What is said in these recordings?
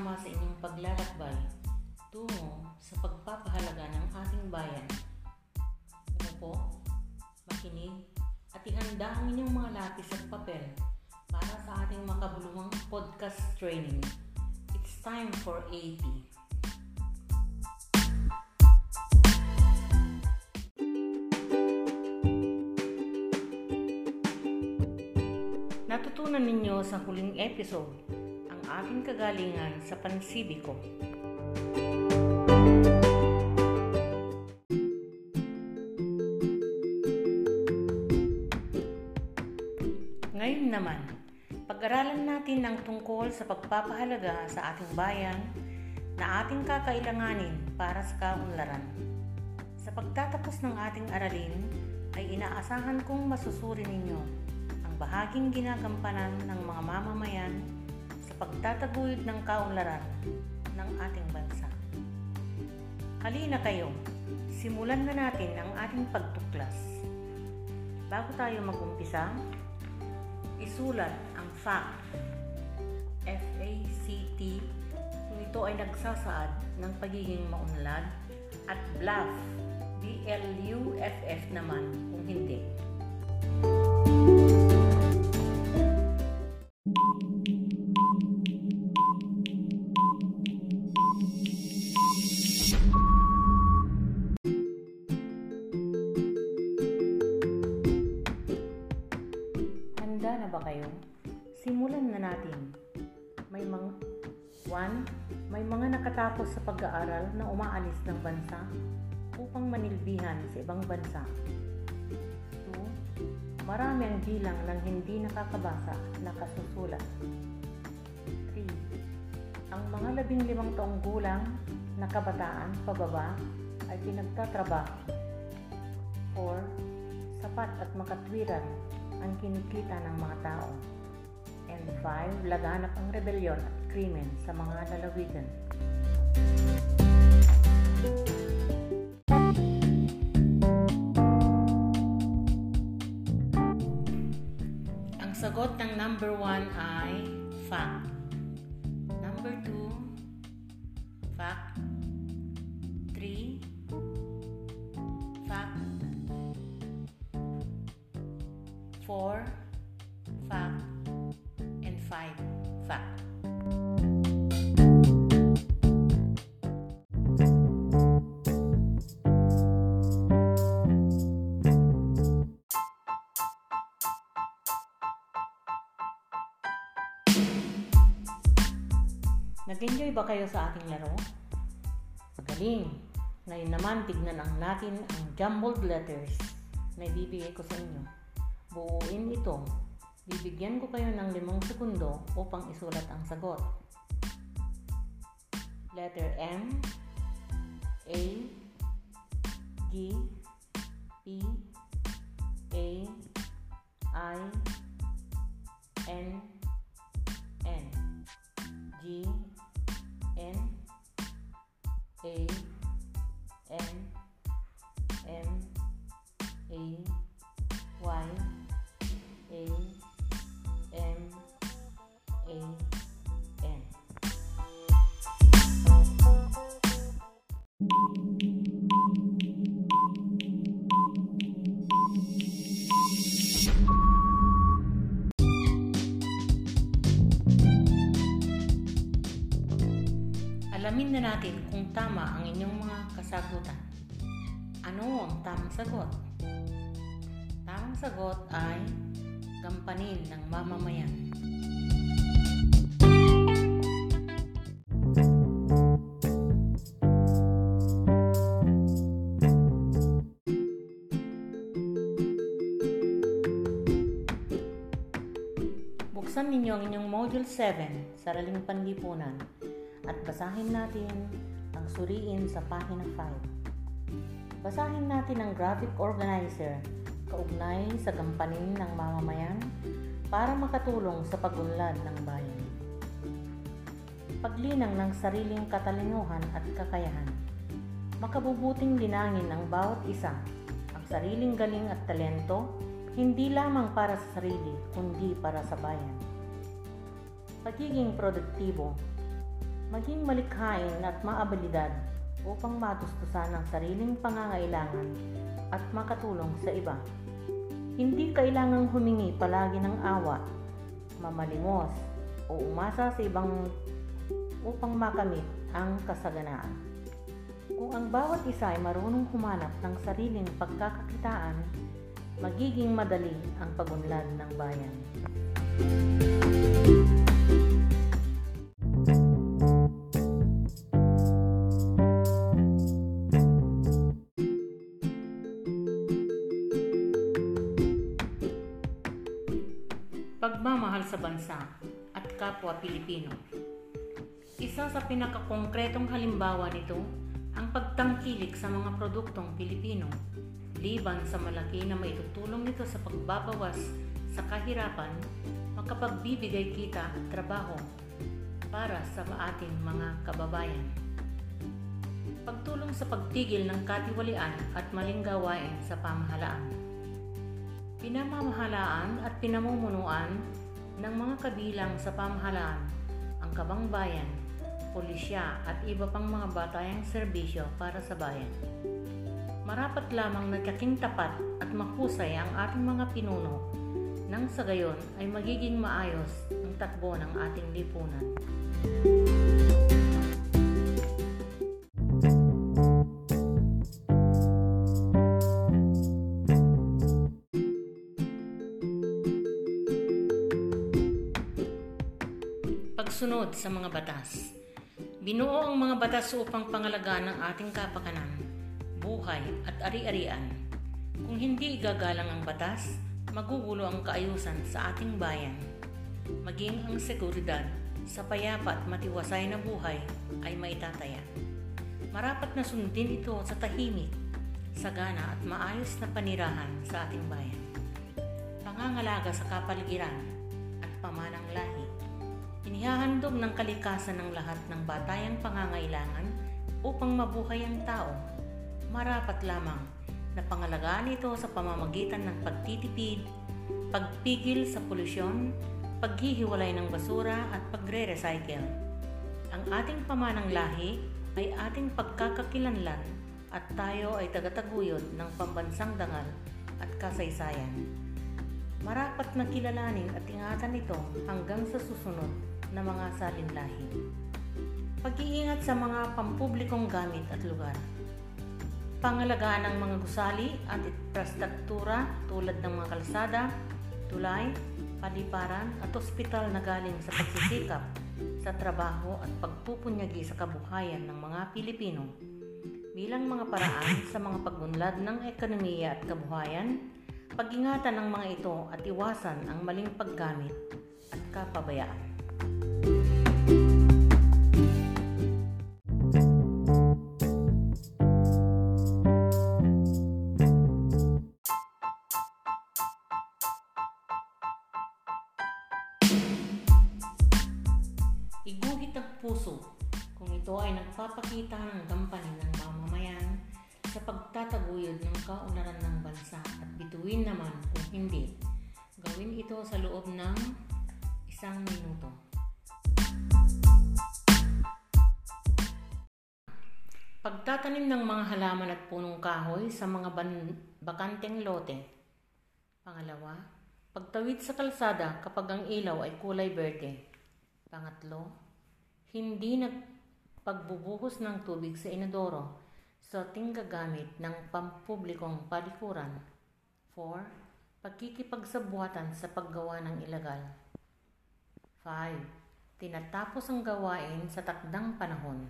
makakasama sa inyong paglalakbay tungo sa pagpapahalaga ng ating bayan. Umupo, makinig, at ihanda ang inyong mga lapis at papel para sa ating makabuluhang podcast training. It's time for AP. Natutunan ninyo sa huling episode ang ating kagalingan sa pansibiko. Ngayon naman, pag-aralan natin ang tungkol sa pagpapahalaga sa ating bayan na ating kakailanganin para sa kaunlaran. Sa pagtatapos ng ating aralin, ay inaasahan kong masusuri ninyo ang bahaging ginagampanan ng mga mamamayan pagtataguyod ng kaunlaran ng ating bansa. Halina kayo, simulan na natin ang ating pagtuklas. Bago tayo mag-umpisa, isulat ang fact, F-A-C-T, kung ito ay nagsasaad ng pagiging maunlad, at bluff, B-L-U-F-F naman kung hindi. Upang manilbihan sa ibang bansa. 2. Marami ang bilang ng hindi nakakabasa na kasusulat. 3. Ang mga labing limang taong gulang na kabataan pababa ay pinagtatrabaho. 4. Sapat at makatwiran ang kinikita ng mga tao. And 5. Laganap ang rebelyon at krimen sa mga lalawigan. Ang sagot ng number 1 ay fact. Number 2, fact. 3, fact. 4, Nag-enjoy ba kayo sa ating laro? Magaling! Ngayon naman, tignan ang natin ang jumbled letters na ibibigay ko sa inyo. Buuin ito. Bibigyan ko kayo ng limang segundo upang isulat ang sagot. Letter M A G P A I N N G A N M A Y A M A Alamin na natin tama ang inyong mga kasagutan. Ano ang tamang sagot? Tamang sagot ay gampanin ng mamamayan. Buksan ninyo ang inyong Module 7, Saraling Panlipunan, at basahin natin suriin sa pahina 5. Basahin natin ang graphic organizer kaugnay sa gampanin ng mamamayan para makatulong sa pagunlad ng bayan. Paglinang ng sariling katalinuhan at kakayahan. Makabubuting linangin ng bawat isa ang sariling galing at talento hindi lamang para sa sarili kundi para sa bayan. Pagiging produktibo, maging malikhain at maabilidad upang matustusan ang sariling pangangailangan at makatulong sa iba. Hindi kailangang humingi palagi ng awa, mamalimos, o umasa sa ibang upang makamit ang kasaganaan. Kung ang bawat isa ay marunong humanap ng sariling pagkakakitaan, magiging madali ang pagunlad ng bayan. Pagmamahal sa bansa at kapwa Pilipino isa sa pinakakongkretong halimbawa nito ang pagtangkilik sa mga produktong Pilipino, liban sa malaki na maitutulong nito sa pagbabawas sa kahirapan, makapagbibigay kita at trabaho para sa ating mga kababayan. Pagtulong sa pagtigil ng katiwalian at maling gawain sa pamahalaan. Pinamamahalaan at pinamumunuan ng mga kabilang sa pamahalaan ang kabang bayan pulisya at iba pang mga batayang serbisyo para sa bayan. Marapat lamang na tiyaking tapat at mahusay ang ating mga pinuno nang sa gayon ay magiging maayos ang takbo ng ating lipunan. Pagsunod sa mga batas Binuo ang mga batas upang pangalagaan ng ating kapakanan, buhay at ari-arian. Kung hindi igagalang ang batas, magugulo ang kaayusan sa ating bayan. Maging ang seguridad sa payapa at matiwasay na buhay ay maitataya. Marapat na sundin ito sa tahimik, sagana at maayos na panirahan sa ating bayan. Pangangalaga sa kapaligiran at pamanang lahi Inihahandog ng kalikasan ng lahat ng batayang pangangailangan upang mabuhay ang tao. Marapat lamang na pangalagaan ito sa pamamagitan ng pagtitipid, pagpigil sa polusyon, paghihiwalay ng basura at pagre-recycle. Ang ating pamanang lahi ay ating pagkakakilanlan at tayo ay tagataguyod ng pambansang dangal at kasaysayan. Marapat na kilalanin at ingatan ito hanggang sa susunod na mga salinlahi. Pag-iingat sa mga pampublikong gamit at lugar. Pangalagaan ng mga gusali at infrastruktura tulad ng mga kalsada, tulay, paliparan at ospital na galing sa pagsisikap sa trabaho at pagpupunyagi sa kabuhayan ng mga Pilipino bilang mga paraan sa mga pagunlad ng ekonomiya at kabuhayan, pag-ingatan ng mga ito at iwasan ang maling paggamit at kapabayaan. Kaunlaran ng bansa at bituin naman kung hindi. Gawin ito sa loob ng isang minuto. Pagtatanim ng mga halaman at punong kahoy sa mga ban- bakanteng lote. Pangalawa, pagtawid sa kalsada kapag ang ilaw ay kulay berde. Pangatlo, hindi nagpagbubuhos ng tubig sa inodoro sa ating gagamit ng pampublikong palikuran. 4. Pagkikipagsabuatan sa paggawa ng ilegal. 5. Tinatapos ang gawain sa takdang panahon.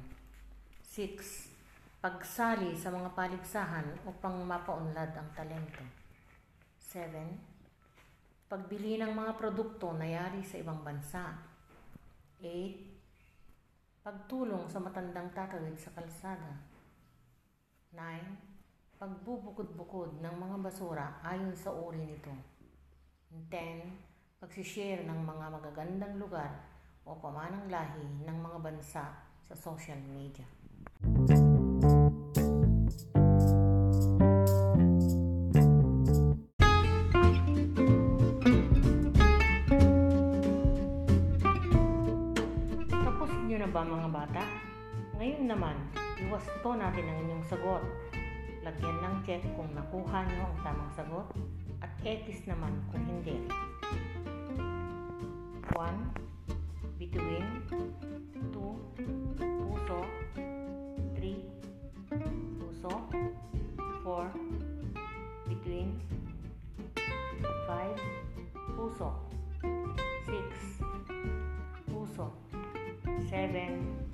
6. Pagsali sa mga paligsahan upang mapaunlad ang talento. 7. Pagbili ng mga produkto na yari sa ibang bansa 8. Pagtulong sa matandang tatawid sa kalsada. 9. Pagbubukod-bukod ng mga basura ayon sa uri nito. 10. pagsishare ng mga magagandang lugar o pamanang lahi ng mga bansa sa social media. Tapos niyo na ba mga bata? Ngayon naman, iwasto natin ang inyong sagot. Lagyan ng check kung nakuha niyo ang tamang sagot at X naman kung hindi. 1. Between 2. Puso 3. Puso 4. Between 5. Puso 6. Puso 7.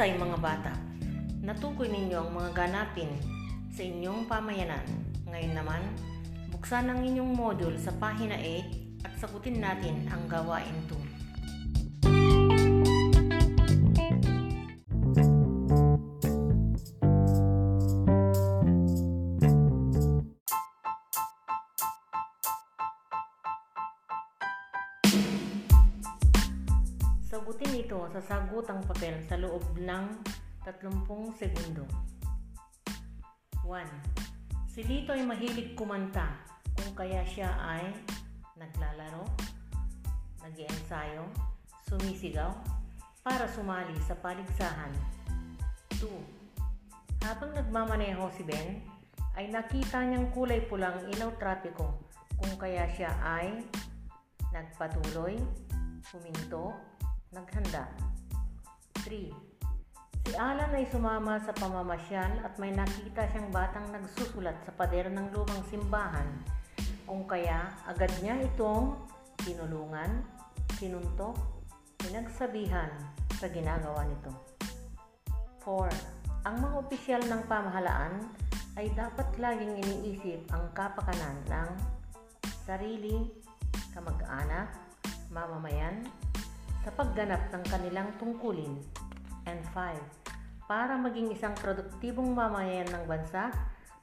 Mahusay mga bata. Natukoy ninyo ang mga ganapin sa inyong pamayanan. Ngayon naman, buksan ang inyong module sa pahina 8 at sagutin natin ang gawain 2. Ito sa sagutang papel sa loob ng 30 segundo. 1. Si Lito ay mahilig kumanta kung kaya siya ay naglalaro, nag-iensayo, sumisigaw para sumali sa paligsahan. 2. Habang nagmamaneho si Ben, ay nakita niyang kulay pulang ilaw trapiko kung kaya siya ay nagpatuloy, huminto, naghanda. 3. Si Alan ay sumama sa pamamasyal at may nakita siyang batang nagsusulat sa pader ng lumang simbahan. Kung kaya, agad niya itong tinulungan, sinuntok, pinagsabihan sa ginagawa nito. 4. Ang mga opisyal ng pamahalaan ay dapat laging iniisip ang kapakanan ng sarili, kamag-anak, mamamayan, sa pagganap ng kanilang tungkulin. And 5. Para maging isang produktibong mamayan ng bansa,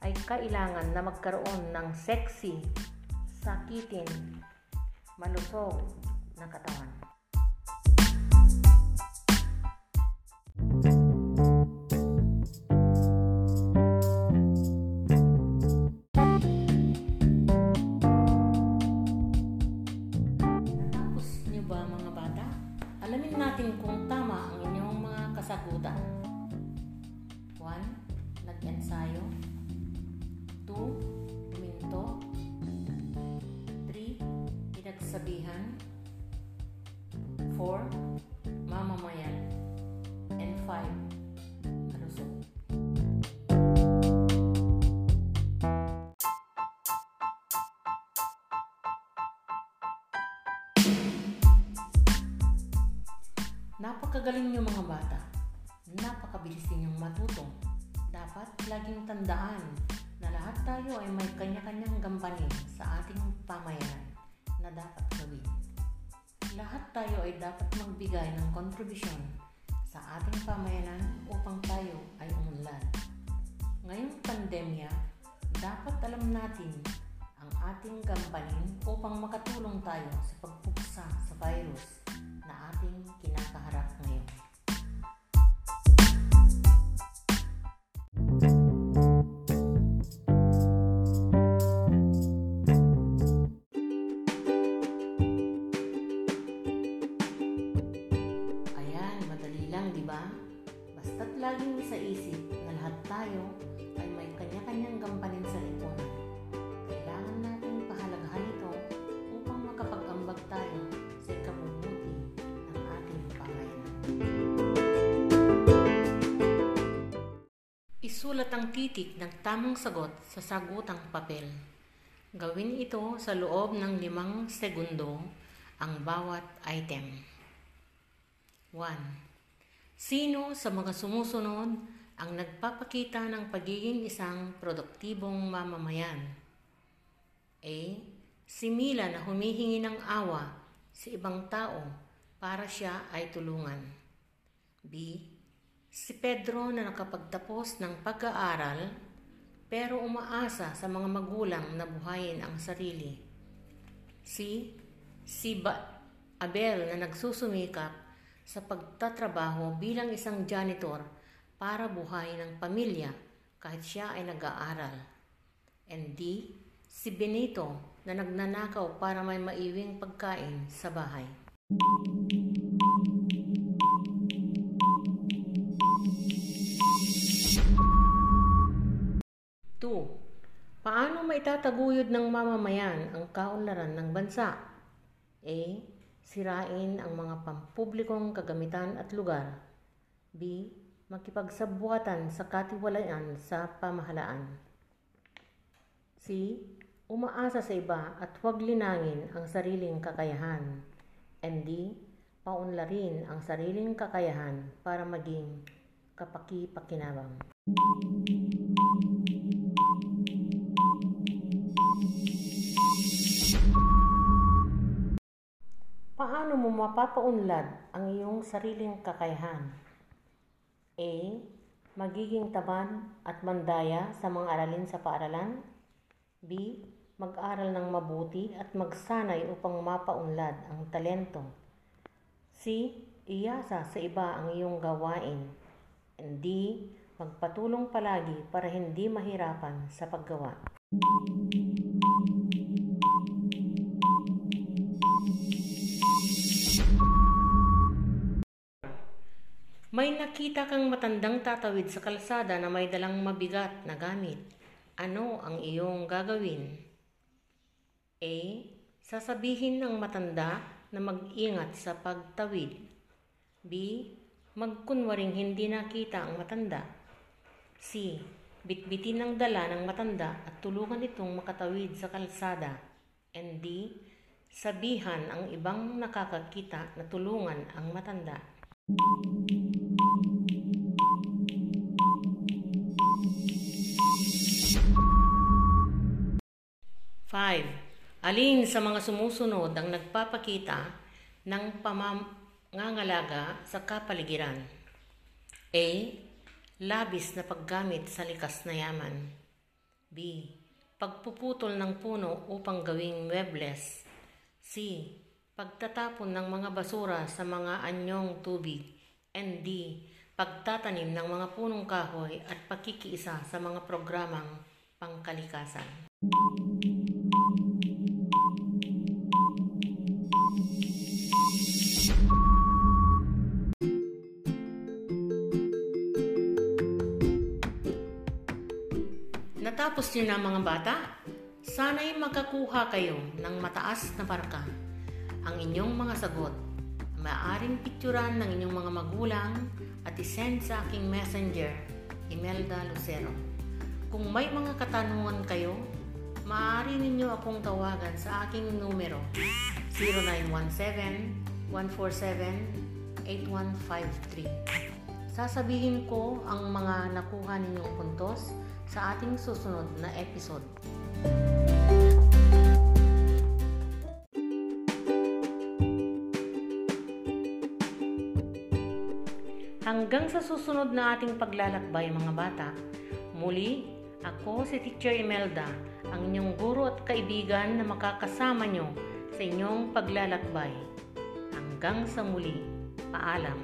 ay kailangan na magkaroon ng sexy, sakitin, malusog na katawan. 1. Nag-ensayo 2. Huminto 3. Pinagsabihan 4. Mamamayan and 5. Kalusog. Napakagaling niyo mga bata. Napakabilis ninyong matuto. Dapat laging tandaan na lahat tayo ay may kanya-kanyang gampanin sa ating pamayanan na dapat gawin. Lahat tayo ay dapat magbigay ng kontribusyon sa ating pamayanan upang tayo ay umunlad. Ngayong pandemya, dapat alam natin ang ating gampanin upang makatulong tayo sa pagpuksa sa virus na ating kinakaharap ngayon. Ba? Basta't laging sa isip na lahat tayo ay may kanya-kanyang gampanin sa lipunan. Kailangan nating pahalagahan ito upang makapag-ambag tayo sa ikabubuti ng ating pamayanan. Isulat ang titik ng tamang sagot sa sagutang papel. Gawin ito sa loob ng limang segundo ang bawat item. 1. Sino sa mga sumusunod ang nagpapakita ng pagiging isang produktibong mamamayan? A. Si Mila na humihingi ng awa sa ibang tao para siya ay tulungan. B. Si Pedro na nakapagtapos ng pag-aaral pero umaasa sa mga magulang na buhayin ang sarili. C. Si ba- Abel na nagsusumikap sa pagtatrabaho bilang isang janitor para buhayin ang pamilya kahit siya ay nag-aaral. And D. Si Benito na nagnanakaw para may maiwing pagkain sa bahay. Two, paano maitataguyod ng mamamayan ang kaunlaran ng bansa? A. Sirain ang mga pampublikong kagamitan at lugar. B. Makipagsabuatan sa katiwalayan sa pamahalaan. C. Umaasa sa iba at huwag linangin ang sariling kakayahan. And D. Paunlarin ang sariling kakayahan para maging kapaki-pakinabang. Mapapaunlad ang iyong sariling kakayahan? A. Magiging taban at mandaya sa mga aralin sa paaralan. B. Mag-aral ng mabuti at magsanay upang mapaunlad ang talento. C. Iyasa sa iba ang iyong gawain. And D. Magpatulong palagi para hindi mahirapan sa paggawa. May nakita kang matandang tatawid sa kalsada na may dalang mabigat na gamit. Ano ang iyong gagawin? A. Sasabihin ng matanda na mag-ingat sa pagtawid. B. Magkunwaring hindi nakita ang matanda. C. Bitbitin ng dala ng matanda at tulungan itong makatawid sa kalsada. And D. Sabihan ang ibang nakakakita na tulungan ang matanda. Five. Alin sa mga sumusunod ang nagpapakita ng pamangangalaga sa kapaligiran? A. Labis na paggamit sa likas na yaman. B. Pagpuputol ng puno upang gawing muebles. C. Pagtatapon ng mga basura sa mga anyong tubig. And D. Pagtatanim ng mga punong kahoy at pakikiisa sa mga programang pangkalikasan. Natapos niyo na mga bata? Sana'y makakuha kayo ng mataas na marka. Ang inyong mga sagot, maaaring picturan ng inyong mga magulang at isend sa aking messenger, Imelda Lucero. Kung may mga katanungan kayo, maaari ninyo akong tawagan sa aking numero 0917-147-8153. Sasabihin ko ang mga nakuha ninyong puntos sa ating susunod na episode. Hanggang sa susunod na ating paglalakbay mga bata, muli ako si Teacher Imelda, ang inyong guro at kaibigan na makakasama nyo sa inyong paglalakbay. Hanggang sa muli, paalam.